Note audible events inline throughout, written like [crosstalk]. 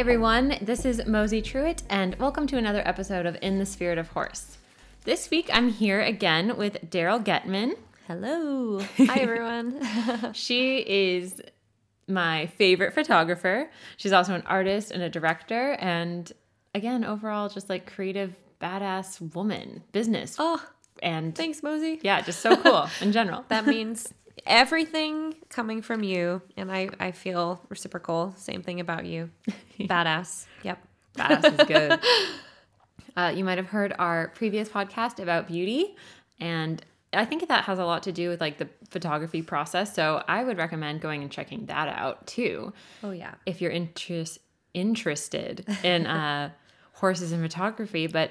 Hi, everyone. This is Mosey Truitt, and welcome to another episode of In the Spirit of Horse. This week, I'm here again with Daryl Getman. Hello. Hi, everyone. [laughs] she is my favorite photographer. She's also an artist and a director, and again, overall, just like creative, badass woman, business. oh, and thanks, Mosey. yeah, just so cool [laughs] in general. That means everything coming from you, and I, I feel reciprocal. Same thing about you. [laughs] Badass. Yep. Badass is good. [laughs] Uh, you might have heard our previous podcast about beauty, and I think that has a lot to do with like the photography process. So I would recommend going and checking that out too, Oh, yeah. if you're interest interested in uh, [laughs] horses and photography. But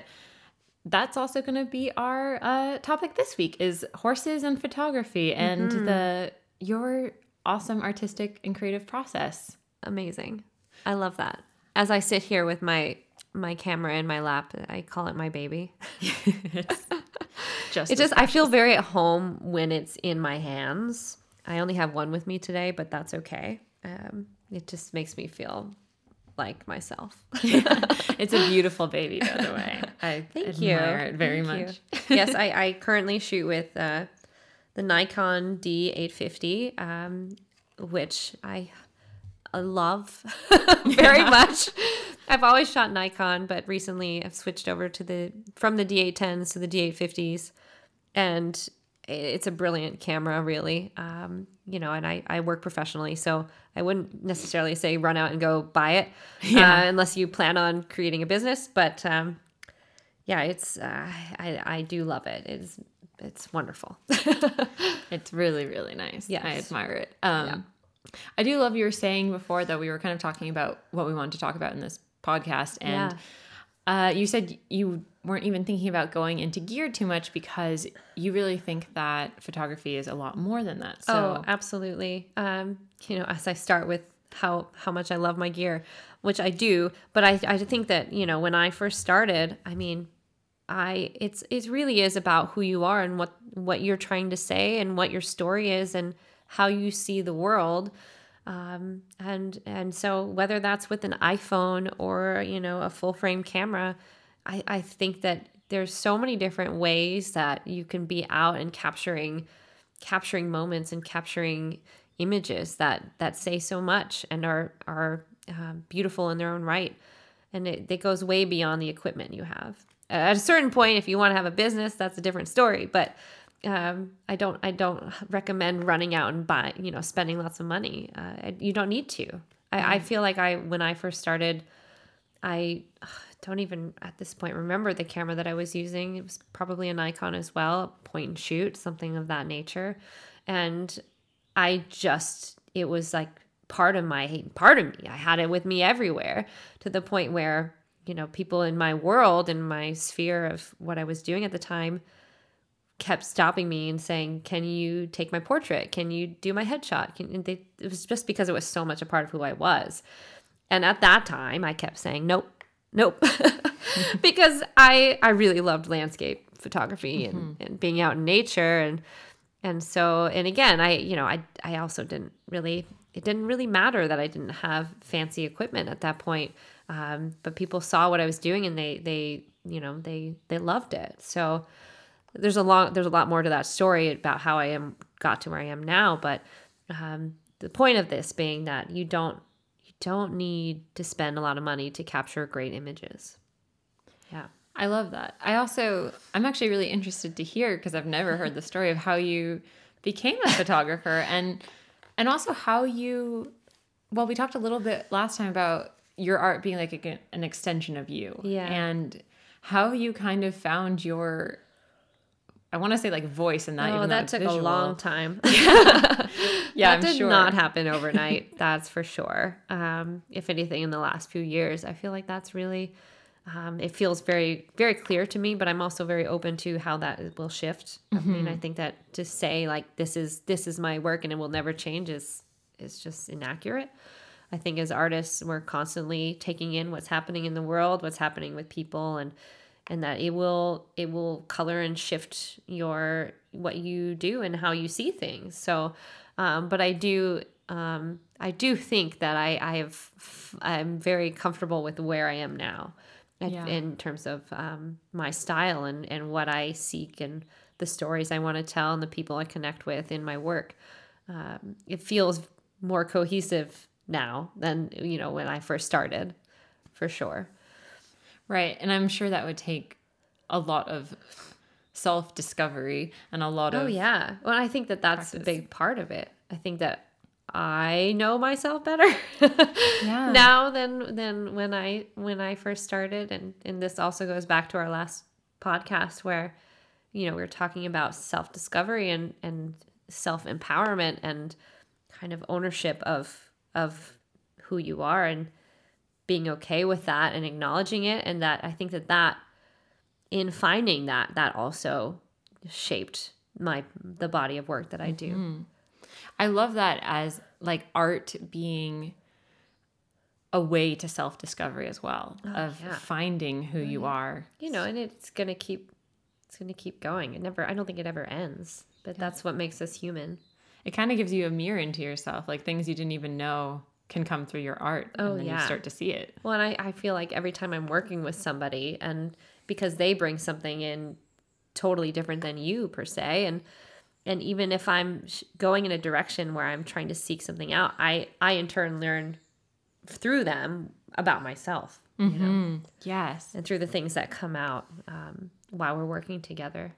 that's also going to be our uh, topic this week: is horses and photography and the your awesome artistic and creative process. Amazing. I love that. As I sit here with my my camera in my lap, I call it my baby. [laughs] Just It just I feel very at home when it's in my hands. I only have one with me today, but that's okay. Um, it just makes me feel like myself. [laughs] [laughs] it's a beautiful baby, by the way. I Thank you. it very Thank much. [laughs] yes, I, I currently shoot with uh, the Nikon D850, um, which I love very much. I've always shot Nikon, but recently I've switched over to the from the D810s to the D850s, and it's a brilliant camera, really. Um, you know, and I, I work professionally, so I wouldn't necessarily say run out and go buy it [laughs] Yeah. uh, unless you plan on creating a business. But um, yeah, it's uh, I I do love it. It's it's wonderful. [laughs] It's really, really nice. Yeah, I admire it. Um, I do love you were saying before that we were kind of talking about what we wanted to talk about in this podcast. And uh, you said you weren't even thinking about going into gear too much because you really think that photography is a lot more than that. So, oh, absolutely. Um, you know, as I start with how how much I love my gear, which I do, but I I think that you know when I first started, I mean, I it's it really is about who you are and what what you're trying to say and what your story is and how you see the world. Um, and and so whether that's with an iPhone or you know a full frame camera, I, I think that there's so many different ways that you can be out and capturing capturing moments and capturing images that that say so much and are are uh, beautiful in their own right. And it, it goes way beyond the equipment you have. At a certain point if you want to have a business that's a different story but um, I don't I don't recommend running out and buy you know spending lots of money uh, you don't need to I, I feel like I when I first started I don't even at this point remember the camera that I was using. It was probably a Nikon as well, point and shoot, something of that nature. And I just it was like part of my part of me. I had it with me everywhere to the point where, you know, people in my world in my sphere of what I was doing at the time kept stopping me and saying, "Can you take my portrait? Can you do my headshot?" Can, and they, it was just because it was so much a part of who I was. And at that time, I kept saying, "Nope, nope," [laughs] because I I really loved landscape photography and, and being out in nature and and so and again I you know I I also didn't really it didn't really matter that I didn't have fancy equipment at that point um, but people saw what I was doing and they they you know they they loved it so there's a long there's a lot more to that story about how I am got to where I am now but um, the point of this being that you don't you don't need to spend a lot of money to capture great images yeah I love that. I also, I'm actually really interested to hear because I've never heard the story of how you became a [laughs] photographer and and also how you. Well, we talked a little bit last time about your art being like a, an extension of you, Yeah. and how you kind of found your. I want to say like voice and that. oh even that took a long time [laughs] Yeah, [laughs] that I'm did sure. not happen overnight. [laughs] that's for sure. Um, if anything, in the last few years, I feel like that's really. Um, it feels very, very clear to me, but I'm also very open to how that will shift. I mean, I think that to say like this is this is my work and it will never change is is just inaccurate. I think as artists, we're constantly taking in what's happening in the world, what's happening with people, and and that it will it will color and shift your what you do and how you see things. So, um, but I do um, I do think that I, I have, I'm very comfortable with where I am now yeah. in terms of um, my style and, and what I seek and the stories I want to tell and the people I connect with in my work. Um, it feels more cohesive now than, you know, when I first started, for sure. Right. And I'm sure that would take a lot of self discovery and a lot oh, of. Oh, yeah. Well, I think that that's practice. a big part of it. I think that I know myself better [laughs] yeah. now than than when I when I first started and and this also goes back to our last podcast where you know we were talking about self-discovery and and self-empowerment and kind of ownership of of who you are and being okay with that and acknowledging it and that I think that that in finding that that also shaped my the body of work that I do. Mm-hmm. I love that as like art being a way to self discovery as well oh, of yeah. finding who you are. You know, and it's gonna keep it's gonna keep going. It never I don't think it ever ends. But yeah. that's what makes us human. It kind of gives you a mirror into yourself, like things you didn't even know can come through your art. Oh, and then yeah. you start to see it. Well, and I, I feel like every time I'm working with somebody and because they bring something in totally different than you per se and and even if i'm going in a direction where i'm trying to seek something out i i in turn learn through them about myself mm-hmm. you know mm-hmm. yes and through the things that come out um, while we're working together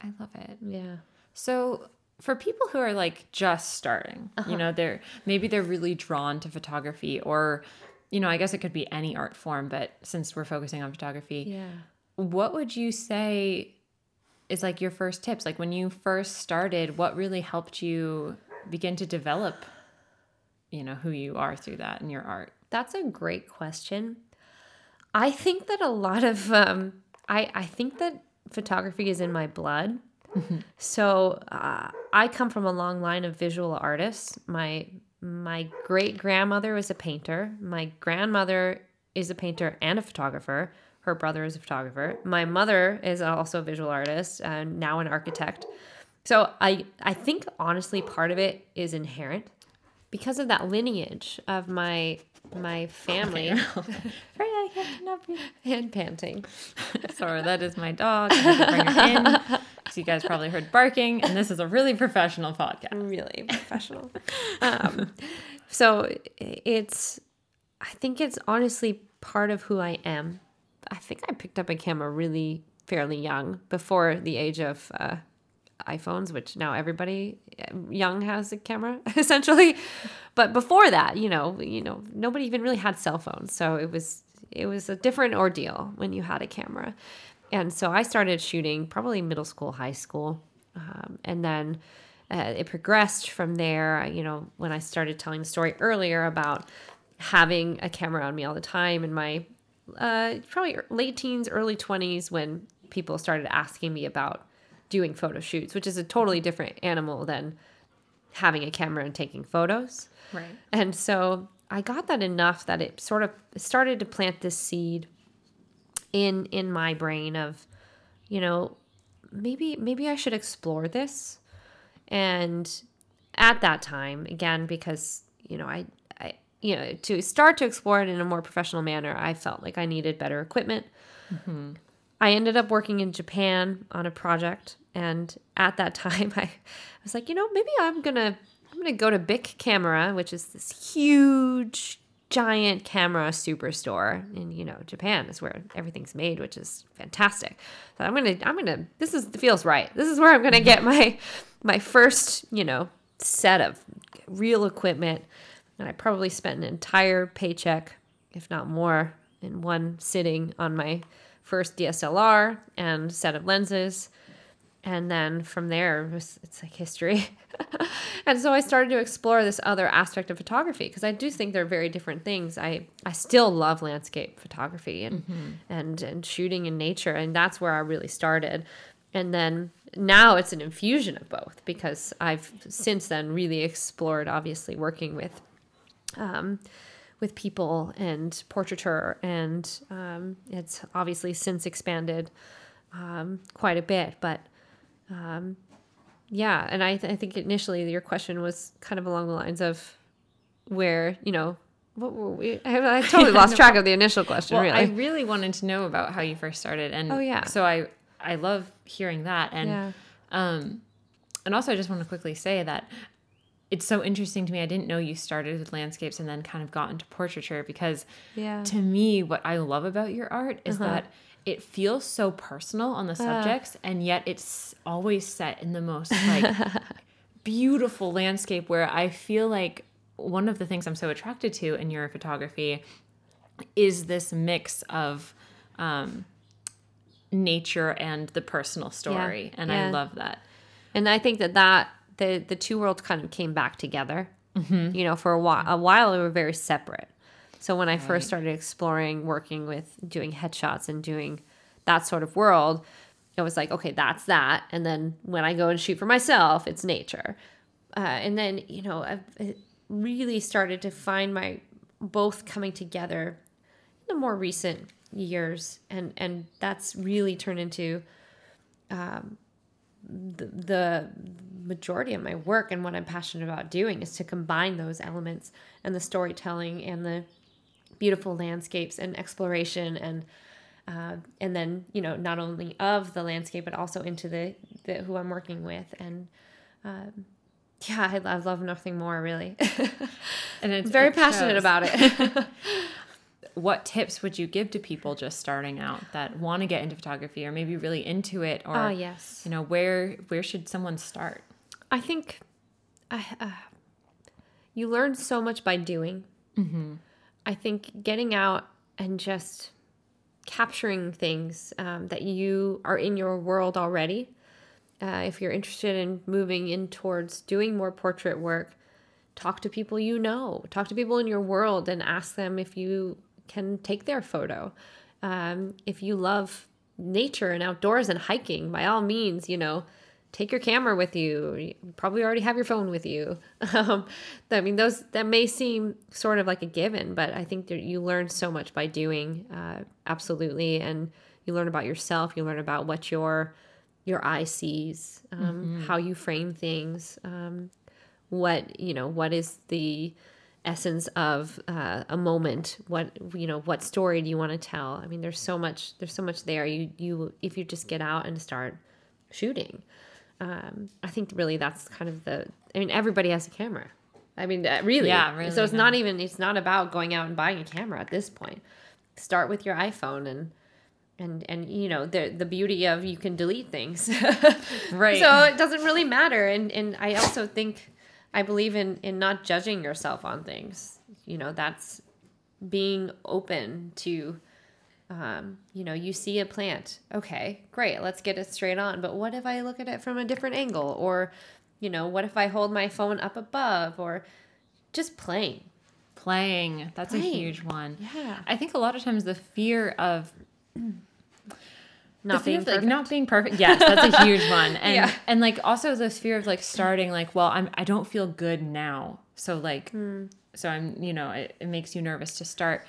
i love it yeah so for people who are like just starting uh-huh. you know they're maybe they're really drawn to photography or you know i guess it could be any art form but since we're focusing on photography yeah what would you say is like your first tips? Like when you first started, what really helped you begin to develop, you know, who you are through that in your art? That's a great question. I think that a lot of um, I I think that photography is in my blood. Mm-hmm. So uh, I come from a long line of visual artists. My my great grandmother was a painter. My grandmother is a painter and a photographer. Her brother is a photographer. My mother is also a visual artist and now an architect. So I I think honestly part of it is inherent because of that lineage of my my family. [laughs] I cannot And panting. [laughs] Sorry, that is my dog. [laughs] you guys probably heard barking, and this is a really professional podcast. Really professional. um, so it's, I think it's honestly part of who I am I think I picked up a camera really fairly young, before the age of uh, iPhones, which now everybody um, young has a camera [laughs] essentially. But before that, you know, you know, nobody even really had cell phones, so it was it was a different ordeal when you had a camera. And so I started shooting probably middle school, high school, um, and then uh, it progressed from there. You know, when I started telling the story earlier about having a camera on me all the time and my uh, probably late teens, early 20s when people started asking me about doing photo shoots, which is a totally different animal than having a camera and taking photos. Right. And so I got that enough that it sort of started to plant this seed in in my brain of, you know, maybe maybe I should explore this. And at that time, again, because you know, I I you know, to start to explore it in a more professional manner, I felt like I needed better equipment. Mm-hmm. I ended up working in Japan on a project, and at that [laughs] time, I, I was like, you know, maybe I'm gonna I'm gonna go to Bic Camera, which is this huge, giant camera superstore in you know Japan is where everything's made, which is fantastic. So I'm gonna I'm gonna this is feels right. This is where I'm gonna get my my first you know set of real equipment and I probably spent an entire paycheck, if not more, in one sitting on my first DSLR and set of lenses. And then from there, it's, it's like history. [laughs] and so I started to explore this other aspect of photography because I do think they're very different things. I, I still love landscape photography and, mm-hmm. and, and shooting in nature. And that's where I really started. And then now it's an infusion of both because I've since then really explored, obviously, working with um, with people and portraiture, and um, it's obviously since expanded um, quite a bit. But um, yeah, and I, th- I think initially your question was kind of along the lines of where you know what were we? [laughs] I, I totally lost no, [laughs] track of the initial question. Well, really, I really wanted to know about how you first started, and oh yeah, so I I love hearing that, and yeah. um, and also I just want to quickly say that it's so interesting to me. I didn't know you started with landscapes and then kind of got into portraiture because yeah. to me, what I love about your art is uh-huh. that it feels so personal on the uh. subjects, uh. and yet it's always set in the most like [laughs] beautiful landscape where I feel like one of the things I'm so attracted to in your photography is this mix of um, nature and the personal story, yeah. and yeah. I love that. And I think that that the the two worlds kind of came back together. Mm-hmm. You know, for a while, a while they were very separate. So when I first started exploring working with doing headshots and doing that sort of world, it was like, okay, that's that. And then when I go and shoot for myself, it's nature. Uh, and then you know, I've really started to find my both coming together in the more recent years, and and that's really turned into um, the, the majority of my work and what I'm passionate about doing is to combine those elements and the storytelling and the beautiful landscapes and exploration and uh, and then you know not only of the landscape but also into the, the who I'm working with. And um, yeah I, I love nothing more really. [laughs] And it's very it passionate shows. about it. [laughs] What tips would you give to people just starting out that want to get into photography or maybe really into it or oh yes. you know where where should someone start? I think uh, you learn so much by doing. Mm-hmm. I think getting out and just capturing things um, that you are in your world already uh, if you're interested in moving in towards doing more portrait work talk to people you know talk to people in your world and ask them if you can take their photo. Um, if you love nature and outdoors and hiking, by all means, you know, take your camera with you. you probably already have your phone with you. [laughs] Um, I mean, those that may seem sort of like a given, but I think that you learn so much by doing. Uh, absolutely, and you learn about yourself. You learn about what your your eye sees, um, mm-hmm. how you frame things, um, what you know, what is the essence of uh, a moment what you know what story do you want to tell i mean there's so much there's so much there you you if you just get out and start shooting um, i think really that's kind of the i mean everybody has a camera. I mean uh, really. Yeah really so it's not even it's not about going out and buying a camera at this point. Start with your iphone and and and you know the the beauty of you can delete things. [laughs] Right. So it doesn't really matter. And and i also think I believe in in not judging yourself on things. You know, that's being open to um, you know, you see a plant. Okay, great. Let's get it straight on. But what if I look at it from a different angle or you know, what if I hold my phone up above or just playing? Playing. That's playing. a huge one. Yeah. I think a lot of times the fear of not being perfect. Like, not being perfect. Yes, that's a huge [laughs] one. And yeah. and like also this fear of like starting like, well, I'm I don't feel good now. So like mm. so I'm, you know, it, it makes you nervous to start.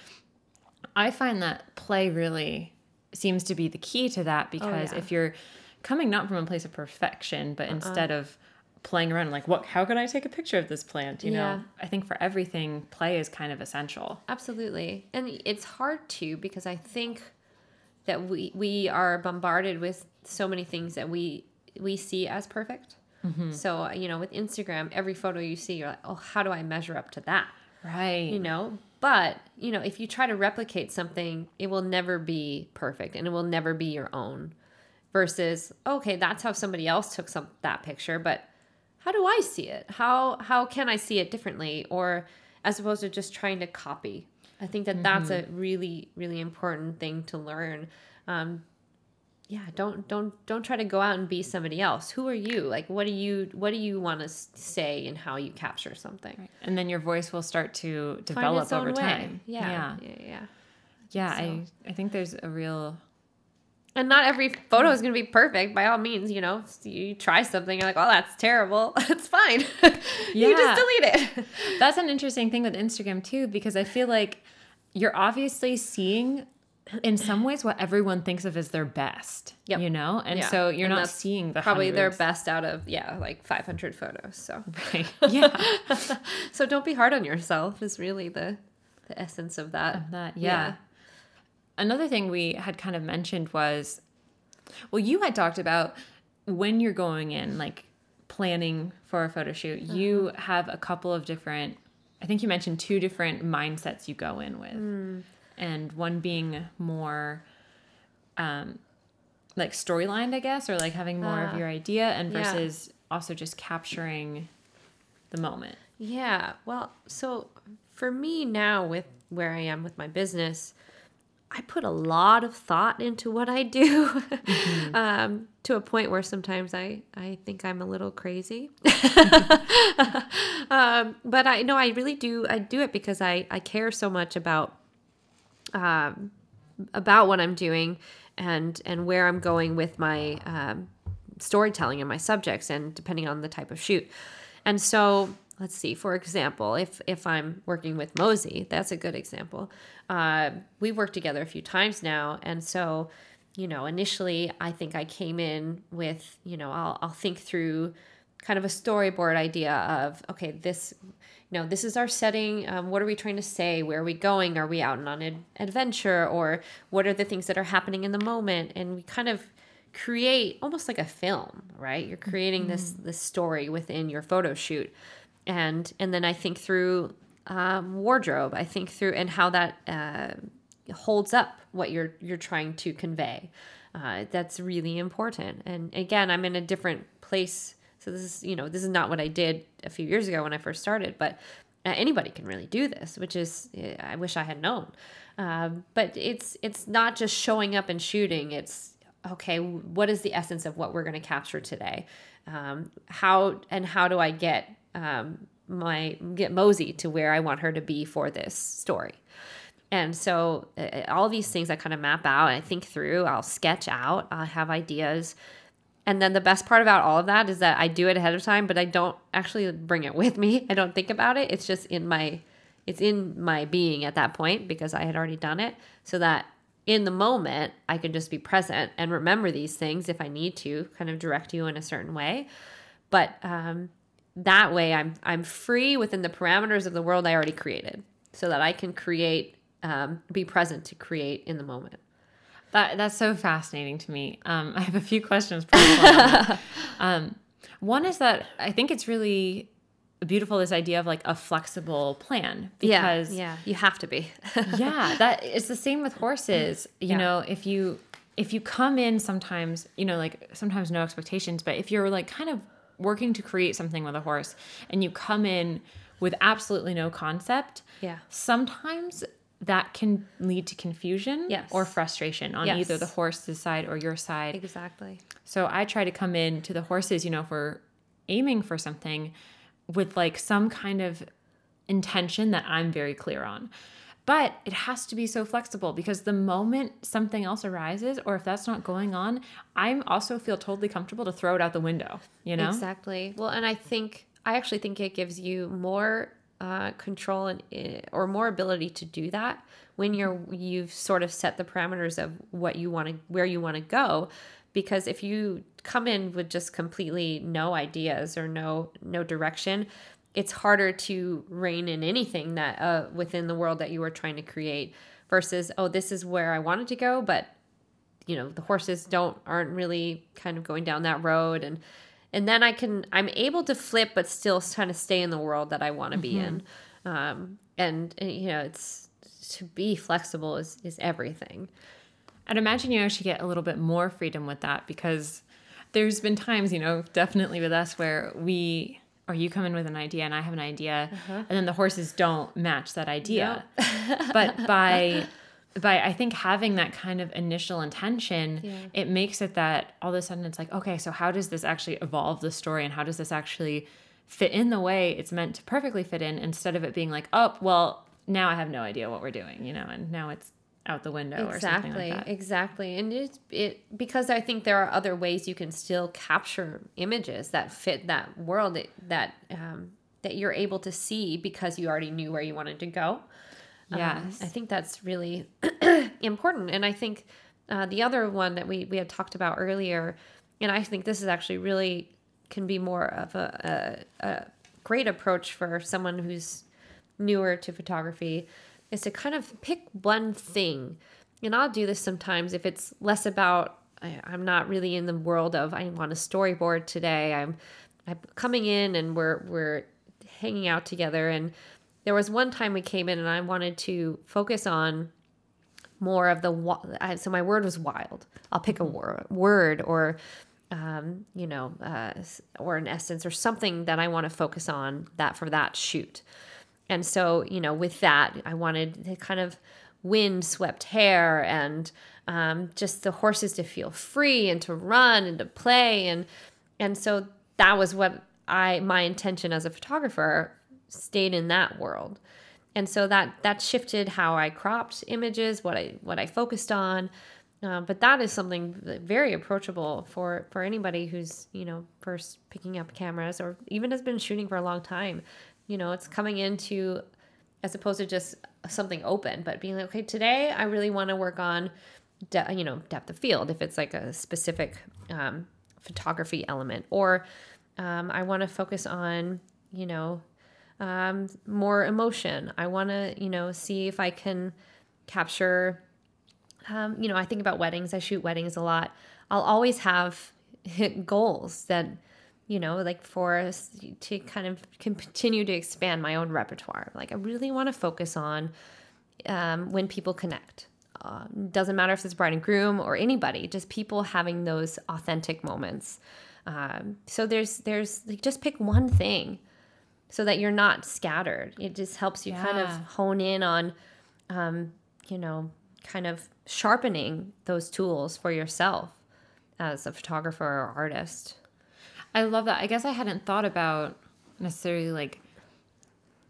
I find that play really seems to be the key to that oh, because oh, yeah. if you're coming not from a place of perfection, but uh-uh. instead of playing around like what how can I take a picture of this plant, you yeah. know? I think for everything play is kind of essential. Absolutely. And it's hard to because I think that we we are bombarded with so many things that we we see as perfect. Mm-hmm. So you know, with Instagram, every photo you see, you're like, oh, how do I measure up to that? Right. You know, but you know, if you try to replicate something, it will never be perfect, and it will never be your own. Versus, okay, that's how somebody else took some that picture, but how do I see it? How how can I see it differently? Or as opposed to just trying to copy I think that mm-hmm. that's a really really important thing to learn. Um, yeah, don't don't don't try to go out and be somebody else. Who are you? Like, what do you what do you want to say and how you capture something? Right. And then your voice will start to develop over time. Yeah, yeah, yeah, yeah. Yeah, so. I I think there's a real and not every photo is going to be perfect by all means you know you try something you're like oh that's terrible [laughs] it's fine yeah. [laughs] you just delete it that's an interesting thing with instagram too because i feel like you're obviously seeing in some ways what everyone thinks of as their best. Yep. You know? And Yeah. so you're And not seeing the Probably their best out of yeah, like 500 photos. So Right. [laughs] Yeah. so don't be hard on yourself is really the the essence of that. that yeah. Another thing we had kind of mentioned was well, you had talked about when you're going in, like planning for a photo shoot, you uh-huh. have a couple of different I think you mentioned two different mindsets you go in with. Hmm. And one being more um like storylined, I guess, or like having more Ah. of your idea and Yeah. versus also just capturing the moment. Yeah. Well, so for me now with where I am with my business, I put a lot of thought into what I do [laughs] um, to a point where sometimes I, I think I'm a little crazy. [laughs] [laughs] um, but I know I really do. I do it because I, I care so much about um, about what I'm doing and and where I'm going with my um, storytelling and my subjects and depending on the type of shoot. And so let's see, for example, if if I'm working with Mosey, that's a good example. Uh, we've worked together a few times now, and so you know, initially I think I came in with you know I'll I'll think through kind of a storyboard idea of okay this you know this is our setting. Um, what are we trying to say? Where are we going? Are we out and on an adventure? Or what are the things that are happening in the moment? And we kind of create almost like a film right? You're creating this this story within your photo shoot. And and then i think through um, wardrobe. I think through and how that uh, holds up what you're you're trying to convey. Uh, that's really important. And again i'm in a different place so this is you know this is not what i did a few years ago when i first started but uh, anybody can really do this which is uh, i wish i had known. Um, but it's it's not just showing up and shooting. It's okay what is the essence of what we're going to capture today? Um, how and how do i get um, my get mosey to where i want her to be for this story? And so uh, all these things I kind of map out, I think through, I'll sketch out, I have ideas. And then the best part about all of that is that I do it ahead of time, but I don't actually bring it with me. I don't think about it. It's just in my it's in my being at that point because I had already done it so that in the moment I can just be present and remember these things if I need to kind of direct you in a certain way. But um, that way I'm I'm free within the parameters of the world I already created so that I can create um, be present to create in the moment. That that's so fascinating to me. Um, [laughs] I have a few questions. [laughs] um, one is that I think it's really beautiful this idea of like a flexible plan because yeah, yeah, you have to be. [laughs] yeah, that it's the same with horses. You Yeah. know, if you if you come in sometimes, you know, like sometimes no expectations, but if you're like kind of working to create something with a horse and you come in with absolutely no concept, Yeah. sometimes that can lead to confusion Yes. or frustration on Yes. either the horse's side or your side. exactly. So I try to come in to the horses, you know, if we're aiming for something with like some kind of intention that I'm very clear on. But it has to be so flexible because the moment something else arises, or if that's not going on, I'm also feel totally comfortable to throw it out the window, you know? Exactly. Well, and I think I actually think it gives you more uh, control and uh, or more ability to do that when you're you've sort of set the parameters of what you want to where you want to go. Because if you come in with just completely no ideas or no no direction, it's harder to rein in anything that uh, within the world that you are trying to create. Versus, oh, this is where I wanted to go, but you know the horses don't aren't really kind of going down that road and and then i can i'm able to flip but still kind of stay in the world that i want to be in. Um and, and, you know it's to be flexible is is everything. I'd imagine you actually get a little bit more freedom with that because there's been times, you know, definitely with us where we or you come in with an idea and I have an idea and then the horses don't match that idea. [laughs] but by by I think having that kind of initial intention, Yeah. it makes it that all of a sudden it's like, okay, so how does this actually evolve the story and how does this actually fit in the way it's meant to perfectly fit in instead of it being like, oh, well, now I have no idea what we're doing, you know, and now it's out the window or something exactly like that. exactly and it it because i think there are other ways you can still capture images that fit that world that that um, that you're able to see because you already knew where you wanted to go Yes. Um, I think that's really [clears throat] important. And I think uh, the other one that we, we had talked about earlier, and I think this is actually really can be more of a, a, a great approach for someone who's newer to photography, is to kind of pick one thing. And I'll do this sometimes if it's less about I, I'm not really in the world of I want a storyboard today. I'm I'm coming in and we're we're hanging out together and there was one time we came in and I wanted to focus on more of the so my word was wild. I'll pick a wor- word or um, you know, uh, or an essence or something that I want to focus on that for that shoot. And so, you know, with that, I wanted the kind of wind swept hair and um, just the horses to feel free and to run and to play and and so that was what I my intention as a photographer stayed in that world. And so that that shifted how I cropped images, what I what I focused on. Uh, but that is something very approachable for for anybody who's you know first picking up cameras or even has been shooting for a long time. You know, it's coming into as opposed to just something open, but being like, okay, today I really want to work on, de- you know, depth of field if it's like a specific um, photography element, or um, I want to focus on, you know, um, more emotion. I want to, you know, see if I can capture, um, you know, I think about weddings. I shoot weddings a lot. I'll always have [laughs] goals that, you know, like for us to kind of continue to expand my own repertoire. Like I really want to focus on um, when people connect. Uh, doesn't matter if it's bride and groom or anybody, just people having those authentic moments. Um, so there's there's like just pick one thing so that you're not scattered. It just helps you yeah. kind of hone in on, um, you know, kind of sharpening those tools for yourself as a photographer or artist. I love that. I guess I hadn't thought about necessarily like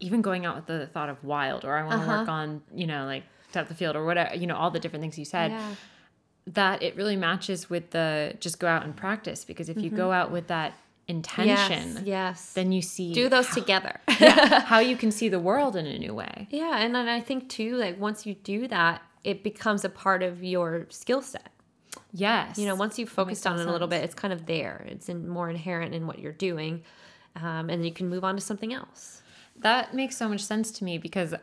even going out with the thought of wild or I want to uh-huh. work on, you know, like depth of field or whatever, you know, all the different things you said. Yeah. That it really matches with the just go out and practice because if mm-hmm. you go out with that intention, yes, yes, then you see do those how, together. [laughs] yeah, [laughs] how you can see the world in a new way. Yeah, and then I think too, like once you do that, it becomes a part of your skill set. Yes. You know, once you've focused on it sense. a little bit, it's kind of there. It's in, more inherent in what you're doing. Um, and you can move on to something else. That makes so much sense to me because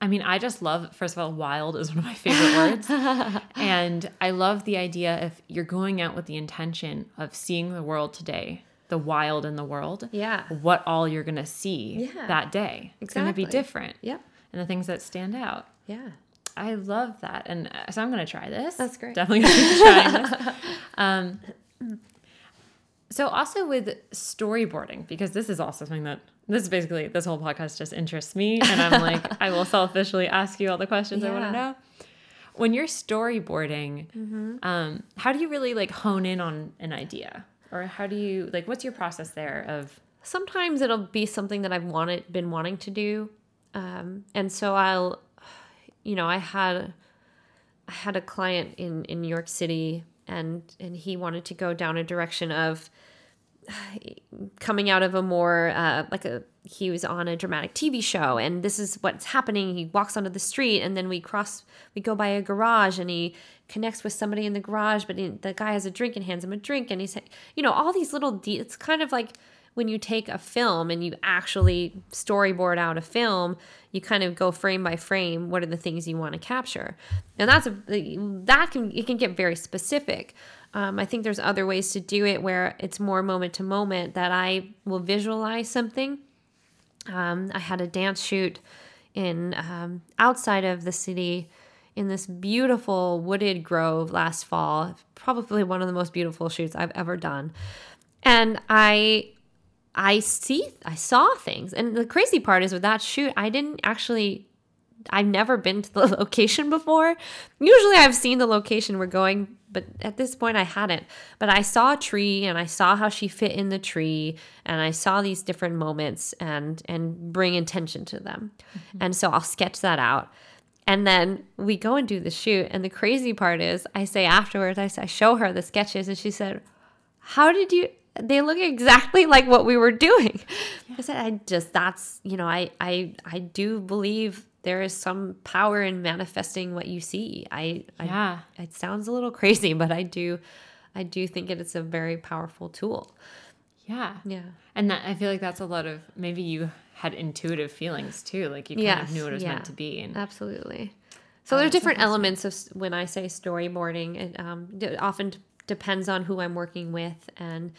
I mean, I just love, first of all, wild is one of my favorite words. [laughs] and I love the idea if you're going out with the intention of seeing the world today, the wild in the world. Yeah. What all you're going to see yeah. that day. It's going to be different. Yep. And the things that stand out. Yeah. I love that. And uh, so I'm going to try this. That's great. Definitely going to trying this. [laughs] Um, so also with storyboarding, because this is also something that this is basically this whole podcast just interests me, and I'm like, [laughs] I will selfishly ask you all the questions yeah. I want to know. When you're storyboarding, mm-hmm. um, how do you really like hone in on an idea, or how do you like? What's your process there of? Sometimes it'll be something that I've wanted, been wanting to do, um, and so I'll you know, I had I had a client in in New York City and and he wanted to go down a direction of coming out of a more uh, like a he was on a dramatic TV show and this is what's happening. He walks onto the street and then we cross we go by a garage and he connects with somebody in the garage, but he, the guy has a drink and hands him a drink and he said, you know, all these little de- it's kind of like when you take a film and you actually storyboard out a film, you kind of go frame by frame. What are the things you want to capture? And that's a that can it can get very specific. Um, I think there's other ways to do it where it's more moment to moment that I will visualize something. Um, I had a dance shoot in um, outside of the city in this beautiful wooded grove last fall. Probably one of the most beautiful shoots I've ever done. And I I see, I saw things. And the crazy part is with that shoot, I didn't actually, I've never been to the [laughs] location before. Usually I've seen the location we're going, but at this point I hadn't. But I saw a tree and I saw how she fit in the tree and I saw these different moments and and bring intention to them. Mm-hmm. And so I'll sketch that out. And then we go and do the shoot. And the crazy part is, I say afterwards, I, I show her the sketches, and she said, How did you, they look exactly like what we were doing. Yeah. I said, I just that's you know, I I I do believe there is some power in manifesting what you see. I, yeah. I it sounds a little [laughs] crazy, but I do I do think it is a very powerful tool. Yeah. Yeah. And that I feel like that's a lot of maybe you had intuitive feelings too, like you kind Yes, of knew what it was yeah. meant to be. And Absolutely. So Oh, there are different elements of when I say storyboarding. It um, d- often d- depends on who I'm working with, and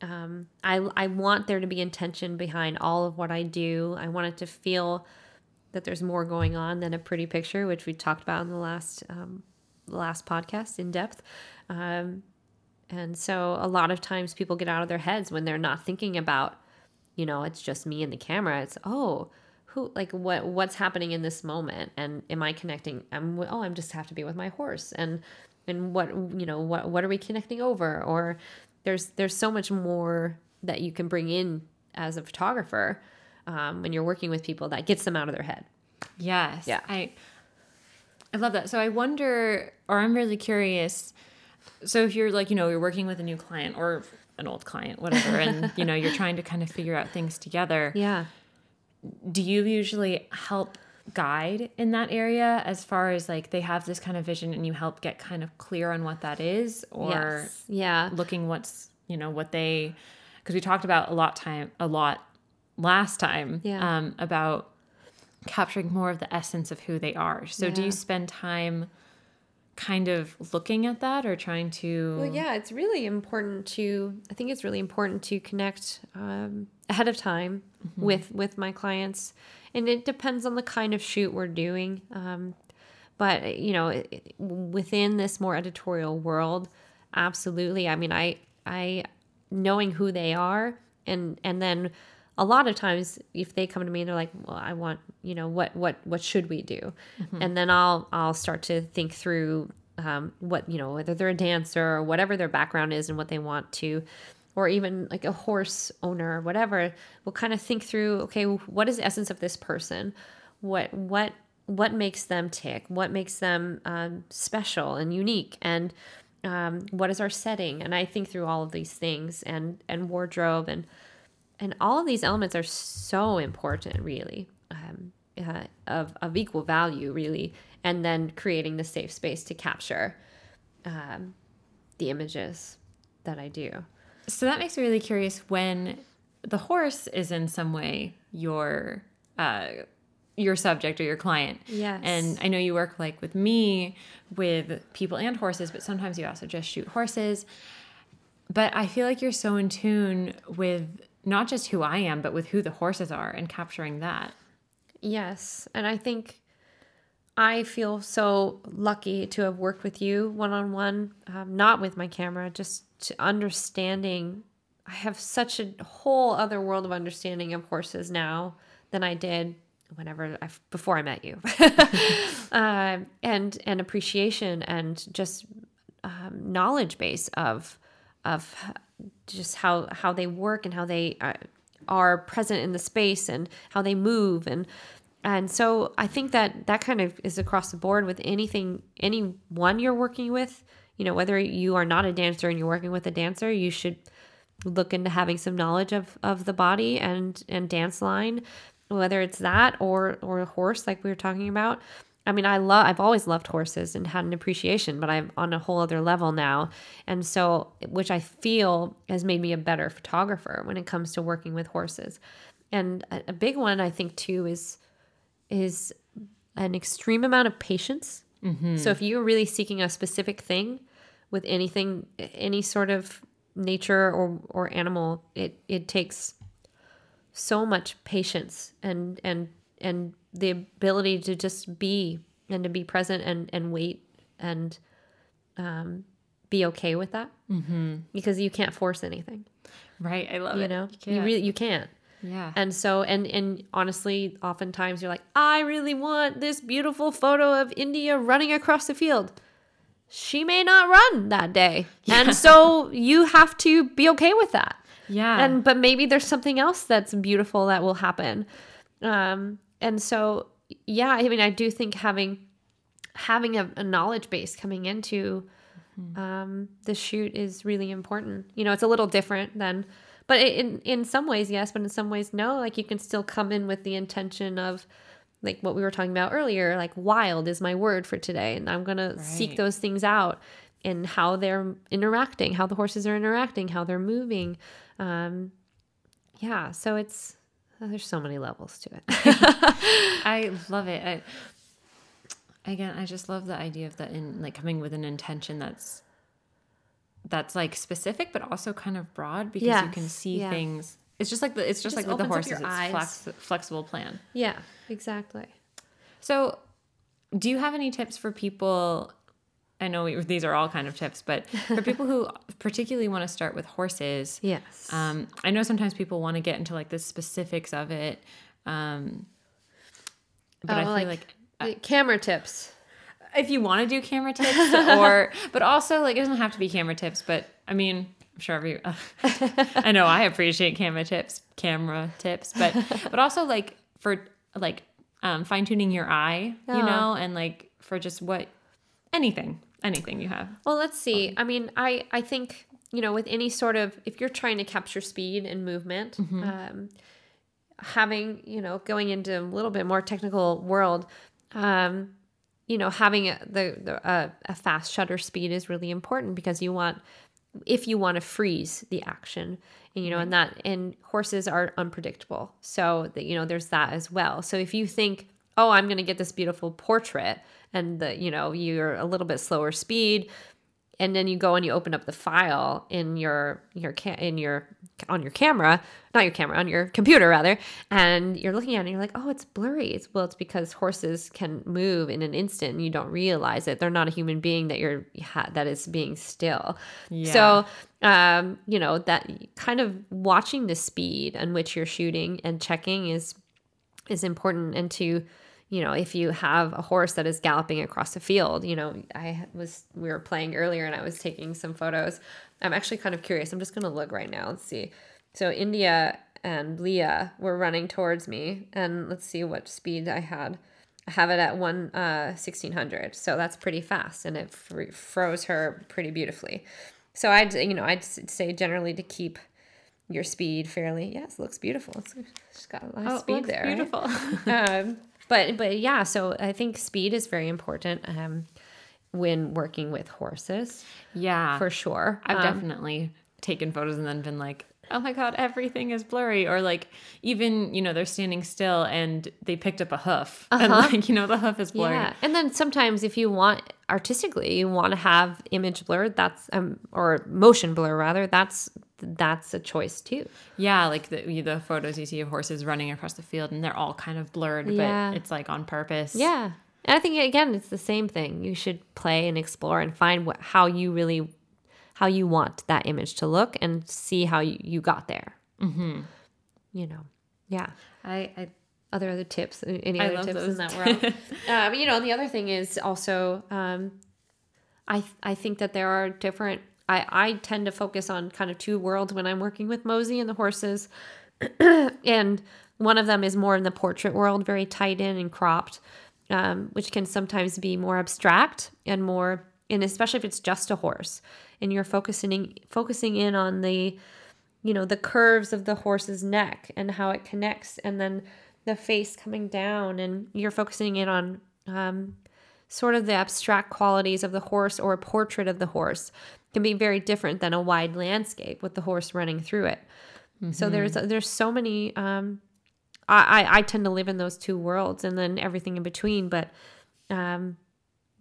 um, I I want there to be intention behind all of what I do. I want it to feel that there's more going on than a pretty picture, which we talked about in the last um, last podcast in depth. Um, and so a lot of times people get out of their heads when they're not thinking about, you know, it's just me and the camera. It's oh, who like what what's happening in this moment and am I connecting? I'm oh, I'm just have to be with my horse and and what you know what what are we connecting over? Or there's there's so much more that you can bring in as a photographer um, when you're working with people that gets them out of their head. Yes. Yeah. I I love that. So I wonder or I'm really curious. So if you're like, you know, you're working with a new client or an old client, whatever, and [laughs] you know, you're trying to kind of figure out things together, Yeah. do you usually help guide in that area as far as like they have this kind of vision and you help get kind of clear on what that is or yes. Yeah. looking what's, you know, what they because we talked about a lot time a lot last time Yeah. um about capturing more of the essence of who they are. So do you spend time kind of looking at that or trying to Well, yeah, it's really important to. I think it's really important to connect um, ahead of time with with my clients, and it depends on the kind of shoot we're doing. Um, but you know, it- it- within this more editorial world, absolutely. I mean, I I knowing who they are, and and then a lot of times if they come to me and they're like, well, I want you know what what what should we do, and then I'll I'll start to think through um, what you know whether they're a dancer or whatever their background is and what they want to or even like a horse owner or whatever we'll kind of think through okay what is the essence of this person? What what what makes them tick? What makes them um, special and unique? And um, what is our setting? And i think through all of these things and and wardrobe and and all of these elements are so important really um, uh, of, of equal value really and then creating the safe space to capture um, the images that i do So that makes me really curious when the horse is in some way your uh your subject or your client. Yes. And I know you work like with me with people and horses, but sometimes you also just shoot horses. But I feel like you're so in tune with not just who I am, but with who the horses are and capturing that. Yes. And I think I feel so lucky to have worked with you one on one, not with my camera, just to understanding. I have such a whole other world of understanding of horses now than I did whenever I, before I met you, [laughs] um, and and appreciation and just um, knowledge base of of just how how they work and how they are, are present in the space and how they move and and so I think that that kind of is across the board with anything anyone you're working with. You know, whether you are not a dancer and you're working with a dancer, you should look into having some knowledge of of the body and and dance line, whether it's that or or a horse like we were talking about. I mean, I love I've always loved horses and had an appreciation, but I'm on a whole other level now. And so which I feel has made me a better photographer when it comes to working with horses. And a, a big one I think too is is an extreme amount of patience. Mm-hmm. So if you're really seeking a specific thing with anything any sort of nature or or animal, it it takes so much patience and and and the ability to just be and to be present and and wait and um be okay with that mm-hmm. because you can't force anything Right. I love you it. know you, can't. really you can't yeah. and so and and honestly oftentimes you're like i really want this beautiful photo of india running across the field she may not run that day and so you have to be okay with that yeah. and but maybe there's something else that's beautiful that will happen um and so yeah i mean i do think having having a, a knowledge base coming into um the shoot is really important you know it's a little different than but in in some ways yes but in some ways no like you can still come in with the intention of like what we were talking about earlier, like wild is my word for today. And I'm going right. to seek those things out and how they're interacting, how the horses are interacting, how they're moving. Um, yeah. So it's, Oh, there's so many levels to it. [laughs] I [laughs] love it. I, again, I just love the idea of that in like coming with an intention that's that's like specific but also kind of broad because yes. you can see yeah. things. It's just like the it's just, just like with the horses. It's flex, flexible plan. Yeah, exactly. So, do you have any tips for people? I know we, these are all kind of tips, but for people who [laughs] particularly want to start with horses, yes. Um, I know sometimes people want to get into like the specifics of it, um, but oh, I feel like, like camera tips. if you want to do camera [laughs] tips or but also like it doesn't have to be camera tips but i mean i'm sure every uh, [laughs] i know i appreciate camera tips camera tips but but also like for like um, fine-tuning your eye you know and like for just what anything anything you have. Well let's see. I mean i i think you know with any sort of if you're trying to capture speed and movement mm-hmm. um having you know going into a little bit more technical world um, you know, having a, the, the uh, a fast shutter speed is really important because you want if you want to freeze the action and, you know and that and horses are unpredictable. So that you know there's that as well. So if you think oh i'm going to get this beautiful portrait and the you know you're a little bit slower speed and then you go and you open up the file in your your in your on your camera not your camera on your computer rather and you're looking at it and you're like oh it's blurry. It's well it's because horses can move in an instant and you don't realize it. They're not a human being that you're that is being still. Yeah. so um you know that kind of watching the speed in which you're shooting and checking is is important and to you know, if you have a horse that is galloping across a field, you know, I was, we were playing earlier and I was taking some photos. I'm actually kind of curious. I'm just going to look right now. Let's see. So India and Leah were running towards me and let's see what speed I had. I have it at one uh, 1600. So that's pretty fast and it fr- froze her pretty beautifully. So I'd, you know, I'd say generally to keep your speed fairly. Yes, looks beautiful. It's, it's got a lot of oh, speed there. Beautiful. Right? [laughs] um, but but yeah, so I think speed is very important um, when working with horses. Yeah, for sure. I've um, definitely taken photos and then been like, oh my god everything is blurry or like even you know they're standing still and they picked up a hoof [laughs] uh-huh. and like you know the hoof is blurry yeah and then sometimes if you want artistically you want to have image blurred that's um or motion blur rather that's that's a choice too. Yeah, like the the photos you see of horses running across the field and they're all kind of blurred, yeah. but it's like on purpose. Yeah. And I think again it's the same thing. You should play and explore and find what how you really how you want that image to look and see how you, you got there. Mm-hmm. You know. Yeah. I, I other other tips any other tips those. in that world [laughs] um, you know the other thing is also um, i i think that there are different I, I tend to focus on kind of two worlds when I'm working with Mosey and the horses. [clears throat] and one of them is more in the portrait world, very tight in and cropped, um, which can sometimes be more abstract and more, and especially if it's just a horse and you're focusing focusing in on the, you know, the curves of the horse's neck and how it connects, and then the face coming down, and you're focusing in on um, sort of the abstract qualities of the horse or a portrait of the horse can be very different than a wide landscape with the horse running through it. Mm-hmm. So there's there's so many. Um, I, I tend to live in those two worlds and then everything in between, but um,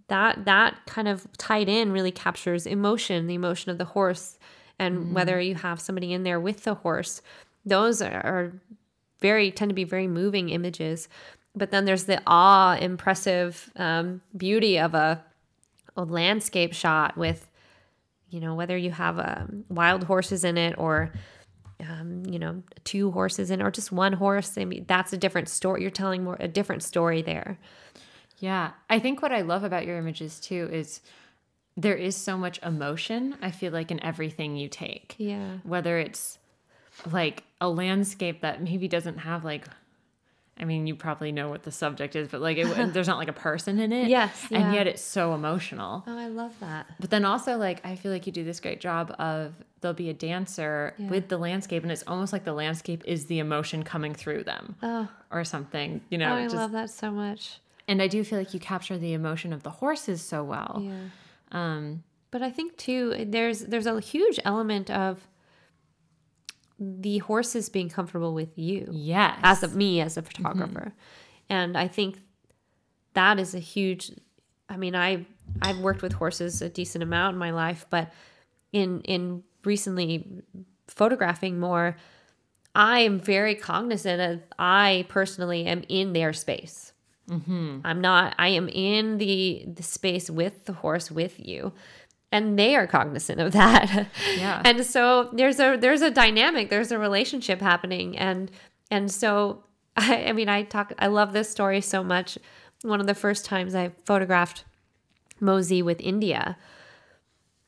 that that kind of tied in really captures emotion, the emotion of the horse, and mm-hmm. whether you have somebody in there with the horse. Those are, are very tend to be very moving images. But then there's the awe, impressive um, beauty of a, a landscape shot with you know, whether you have um, wild horses in it or, um, you know, two horses in or just one horse. I mean, that's a different story. You're telling more a different story there. Yeah. I think what I love about your images too is there is so much emotion, I feel like, in everything you take. Yeah. Whether it's like a landscape that maybe doesn't have like I mean, you probably know what the subject is, but like, it, there's not like a person in it. [laughs] Yes. Yeah. And yet it's so emotional. Oh, I love that. But then also, like, I feel like you do this great job of there'll be a dancer Yeah. with the landscape and it's almost like the landscape is the emotion coming through them Oh, or something you know I just- love that so much. and i do feel like you capture the emotion of the horses so well Yeah. um But I think too, there's there's a huge element of the horses being comfortable with you yes as of me as a photographer, mm-hmm. and I think that is a huge. I mean, I I've worked with horses a decent amount in my life, but in in recently photographing more, I am very cognizant of I personally am in their space. Mm-hmm. I'm not. I am in the the space with the horse with you, and they are cognizant of that. Yeah. [laughs] and so there's a there's a dynamic. There's a relationship happening, and and so [laughs] I, I mean I talk. I love this story so much. One of the first times I photographed Mosey with India,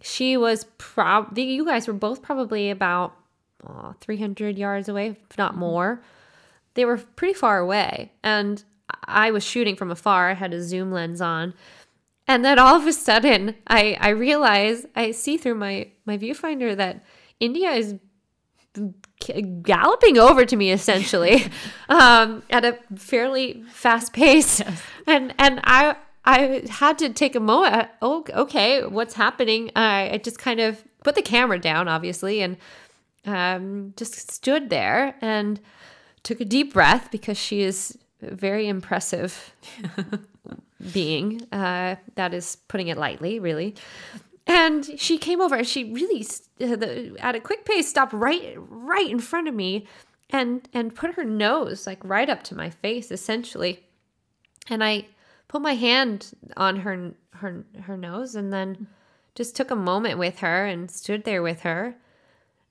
she was prob. You guys were both probably about uh, 300 yards away, if not more they were pretty far away and i was shooting from afar i had a zoom lens on and then all of a sudden i i realize i see through my my viewfinder that india is galloping over to me essentially [laughs] um at a fairly fast pace. And and i i had to take a moment oh okay what's happening? I i just kind of put the camera down obviously and um just stood there and took a deep breath because she is very impressive [laughs] being. Uh, that is putting it lightly, really. And she came over and she really, uh, the, at a quick pace, stopped right, right in front of me, and and put her nose like right up to my face, essentially. And I put my hand on her her her nose, and then just took a moment with her and stood there with her.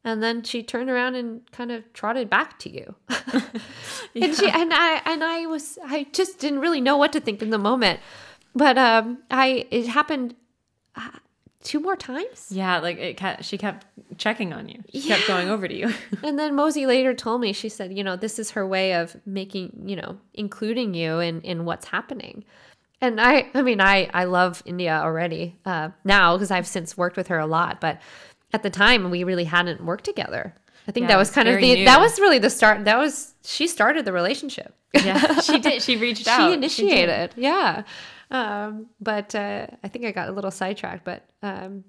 And then she turned around and kind of trotted back to you. [laughs] [laughs] and she and I and I was I just didn't really know what to think in the moment. But um I it happened uh, two more times. yeah like it kept she kept checking on you she kept going over to you [laughs] And then Mosey later told me, she said, you know, this is her way of making, you know, including you in, in what's happening. And I, I mean, I, I love India already uh, now because I've since worked with her a lot. But at the time, we really hadn't worked together. I think Yeah, that was kind of the, new. that was really the start. That was, she started the relationship. yeah she did she [laughs] reached out she initiated yeah um but uh i think i got a little sidetracked but um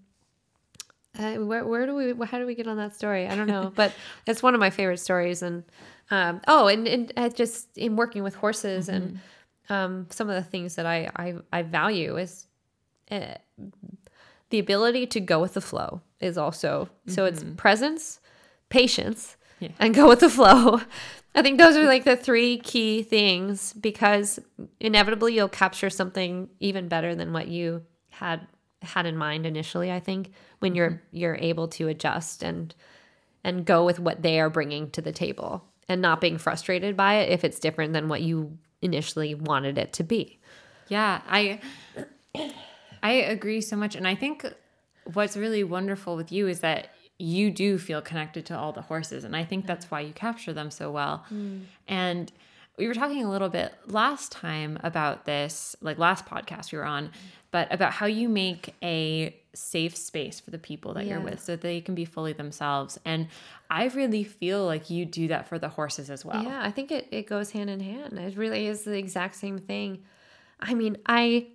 uh, where, where do we how do we get on that story i don't know [laughs] but it's one of my favorite stories and um oh and, and I just in working with horses and um some of the things that i i, I value is uh, the ability to go with the flow is also so it's mm-hmm. presence patience Yeah. and go with the flow. [laughs] I think those are like the three key things because inevitably you'll capture something even better than what you had had in mind initially i think when you're mm-hmm. you're able to adjust and and go with what they are bringing to the table and not being frustrated by it if it's different than what you initially wanted it to be. Yeah, I [coughs] I agree so much and I think what's really wonderful with you is that you do feel connected to all the horses and I think that's why you capture them so well. Mm. And we were talking a little bit last time about this, like last podcast we were on, but about how you make a safe space for the people that you're with so they can be fully themselves. And I really feel like you do that for the horses as well. Yeah, I think it, it goes hand in hand. It really is the exact same thing. I mean, I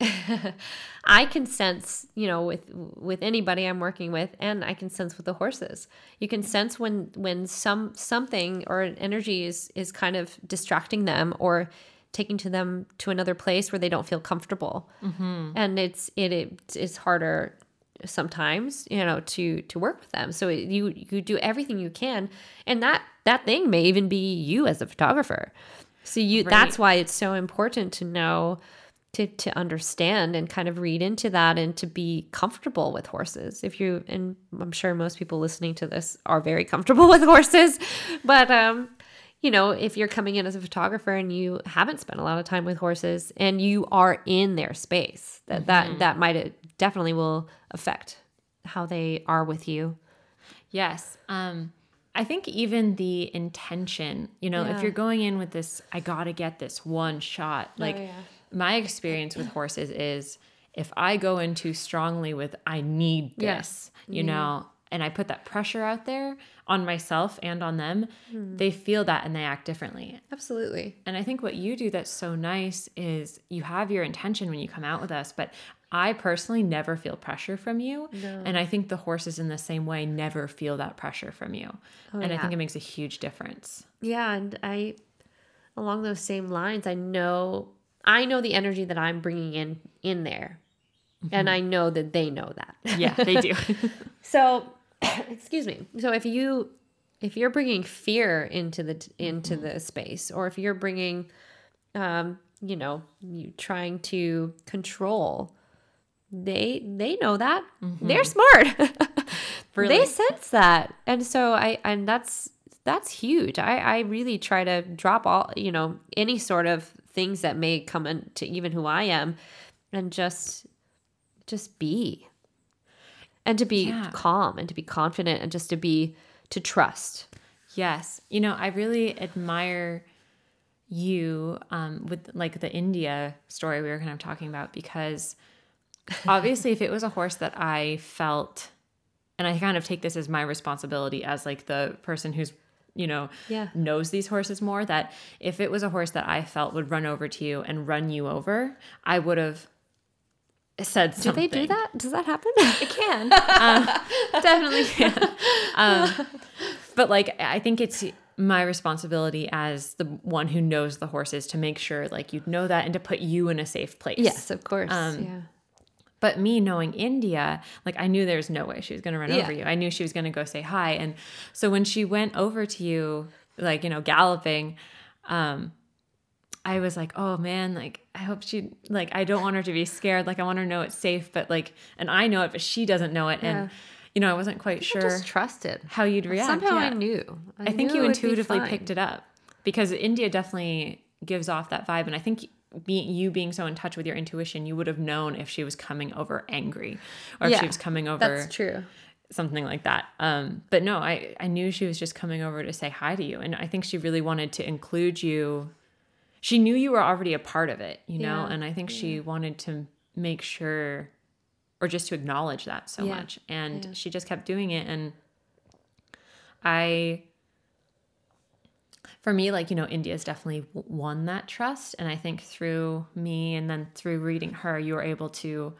[laughs] I can sense, you know, with with anybody I'm working with, and I can sense with the horses. You can sense when when some something or an energy is is kind of distracting them or taking to them to another place where they don't feel comfortable, mm-hmm. and it's it, it it's harder sometimes you know to to work with them. So it, you you do everything you can and that that thing may even be you as a photographer. So you that's why it's so important to know to to understand and kind of read into that and to be comfortable with horses if you and i'm sure most people listening to this are very comfortable [laughs] with horses but um you know if you're coming in as a photographer and you haven't spent a lot of time with horses and you are in their space that that that might definitely will affect how they are with you Yes. Um, I think even the intention, you know, Yeah. if you're going in with this, I gotta get this one shot. Like yeah. My experience with horses is if I go in too strongly with I need Yeah. this, you mm-hmm. know, and I put that pressure out there on myself and on them, hmm. they feel that and they act differently. Absolutely. And I think what you do that's so nice is you have your intention when you come out with us, but I personally never feel pressure from you. No. And I think the horses in the same way never feel that pressure from you. Oh, and I Oh, think it makes a huge difference. Yeah, and I along those same lines, I know I know the energy that I'm bringing in in there. And mm-hmm. I know that they know that. Yeah, they do. [laughs] [laughs] So, [clears throat] excuse me. So if you if you're bringing fear into the into mm-hmm. the space or if you're bringing um you know, you trying to control they they know that. They're mm-hmm. smart. [laughs] Really. They sense that. And so I and that's that's huge. I I really try to drop all, you know, any sort of things that may come into even who I am and just just be and to be Yeah. calm and to be confident and just to be to trust. Yes. You know, I really admire you um, with like the India story we were kind of talking about because [laughs] obviously, if it was a horse that I felt, and I kind of take this as my responsibility as like the person who's, you know, Yeah. knows these horses more, that if it was a horse that I felt would run over to you and run you over, I would have said something. Do they do that? Does that happen? It can. [laughs] um, definitely can. Um, but like, I think it's my responsibility as the one who knows the horses to make sure like you'd know that and to put you in a safe place. yes, of course. Um, yeah. But me knowing India, like I knew there was no way she was going to run Yeah. over you. I knew she was going to go say hi. And so when she went over to you, like, you know, galloping, um, I was like, oh man, like I hope she like I don't want her to be scared. Like I want her to know it's safe, but like and I know it, but she doesn't know it. Yeah. And you know, I wasn't quite I sure just trusted. how you'd react. Somehow I knew. I think you intuitively picked it up because India definitely gives off that vibe, and I think being you being so in touch with your intuition, you would have known if she was coming over angry or if Yeah, she was coming over That's true. something like that. Um, but no, I I knew she was just coming over to say hi to you, and I think she really wanted to include you. She knew you were already a part of it, you know, Yeah, and I think she wanted to make sure, or just to acknowledge that so Yeah, much, and yeah. she just kept doing it, and I. For me, like, you know, India's definitely won that trust. And I think through me and then through reading her, you were able to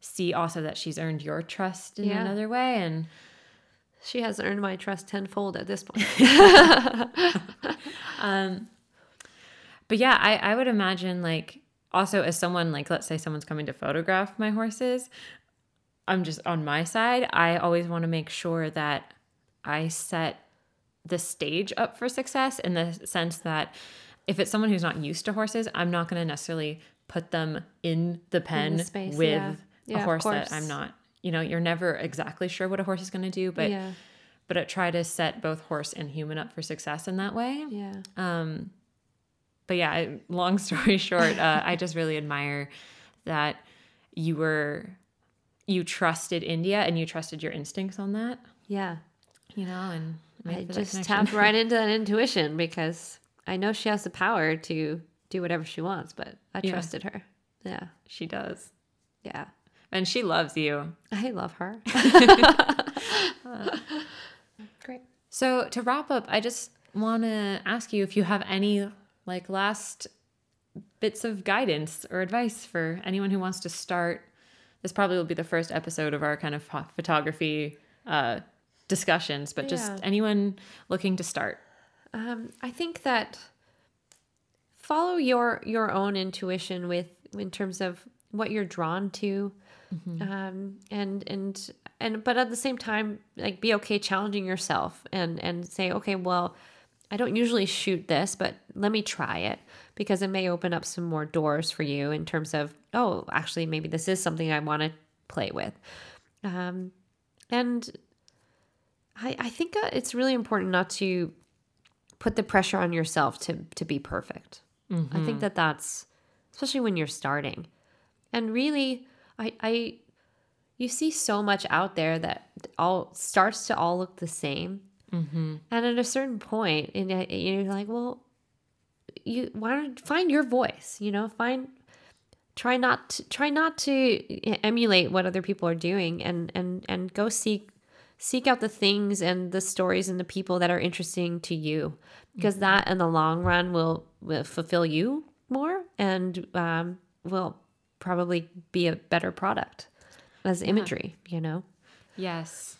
see also that she's earned your trust in Yeah. another way. And She has earned my trust tenfold at this point. [laughs] Um, but yeah, I, I would imagine like also as someone like let's say someone's coming to photograph my horses, I'm just on my side, I always want to make sure that I set the stage up for success in the sense that if it's someone who's not used to horses, I'm not going to necessarily put them in the pen space, with yeah. Yeah, a horse that. I'm not. You know, you're never exactly sure what a horse is going to do, but yeah. but I try to set both horse and human up for success in that way. Yeah. Um, but yeah, I- long [laughs] story short, uh, I just really admire that you were you trusted India and you trusted your instincts on that, Yeah. you know, and I made for that just tapped right [laughs] into that intuition because I know she has the power to do whatever she wants, but I Yeah. trusted her. Yeah. she does, Yeah. and she loves you. I love her. [laughs] [laughs] Great. So to wrap up, I just want to ask you if you have any like last bits of guidance or advice for anyone who wants to start. This probably will be the first episode of our kind of photography uh, discussions, but just Yeah. anyone looking to start. Um, I think that follow your your own intuition with in terms of what you're drawn to, um, and and and but at the same time, like be okay challenging yourself and and say, okay, well, I don't usually shoot this, but let me try it because it may open up some more doors for you in terms of oh, actually, maybe this is something I want to play with, um, and I I think uh, it's really important not to put the pressure on yourself to to be perfect. I think that that's especially when you're starting. And really I I you see so much out there that all starts to all look the same. Mm-hmm. And at a certain point, and uh, you're like, well, you why don't find your voice? You know, find try not to, try not to emulate what other people are doing, and and and go seek seek out the things and the stories and the people that are interesting to you because mm-hmm. that in the long run will, will fulfill you more and um, will probably be a better product as imagery, yeah. you know? Yes.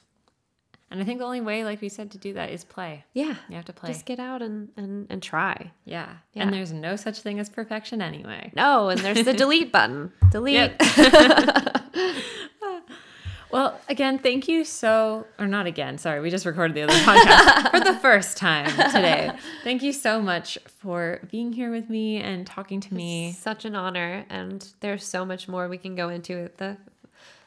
And I think the only way, like we said, to do that is play. Yeah. You have to play. Just get out and, and, and try. Yeah. yeah. And there's no such thing as perfection anyway. No, and there's the [laughs] delete button. Delete. [laughs] well, again, thank you so, or not again, sorry, we just recorded the other [laughs] podcast for the first time today. Thank you so much for being here with me and talking to me. It's such an honor. And there's so much more we can go into the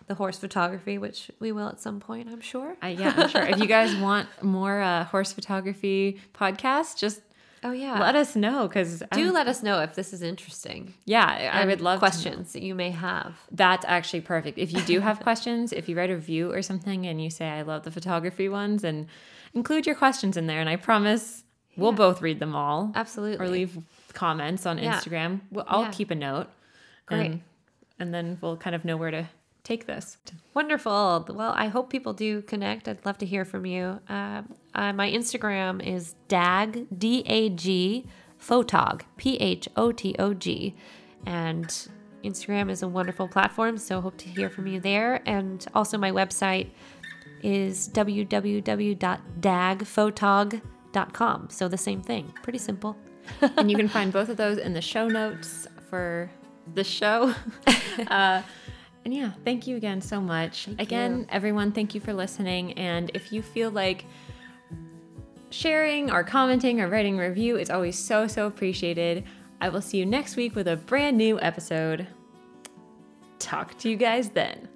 the horse photography, which we will at some point, I'm sure. Uh, yeah, I'm sure. if you guys [laughs] want more uh, horse photography podcasts, just oh yeah, let us know because do um, let us know if this is interesting. Yeah, I would love questions that you may have. That's actually perfect. If you do have [laughs] questions, if you write a review or something and you say I love the photography ones, and include your questions in there, and I promise yeah. we'll both read them all. Absolutely. Or leave comments on yeah. Instagram. I'll yeah. keep a note. Great. And, and then we'll kind of know where to take this. Wonderful. Well, I hope people do connect. I'd love to hear from you. Uh, uh, my Instagram is dag d a g photog p h o t o g, and Instagram is a wonderful platform. So hope to hear from you there. And also my website is www.dagphotog.com. So the same thing. Pretty simple. and you can find both of those in the show notes for the show. [laughs] uh, and yeah, thank you again so much. Thank again, you. everyone, thank you for listening. And if you feel like sharing or commenting or writing a review, it's always so, so appreciated. I will see you next week with a brand new episode. Talk to you guys then.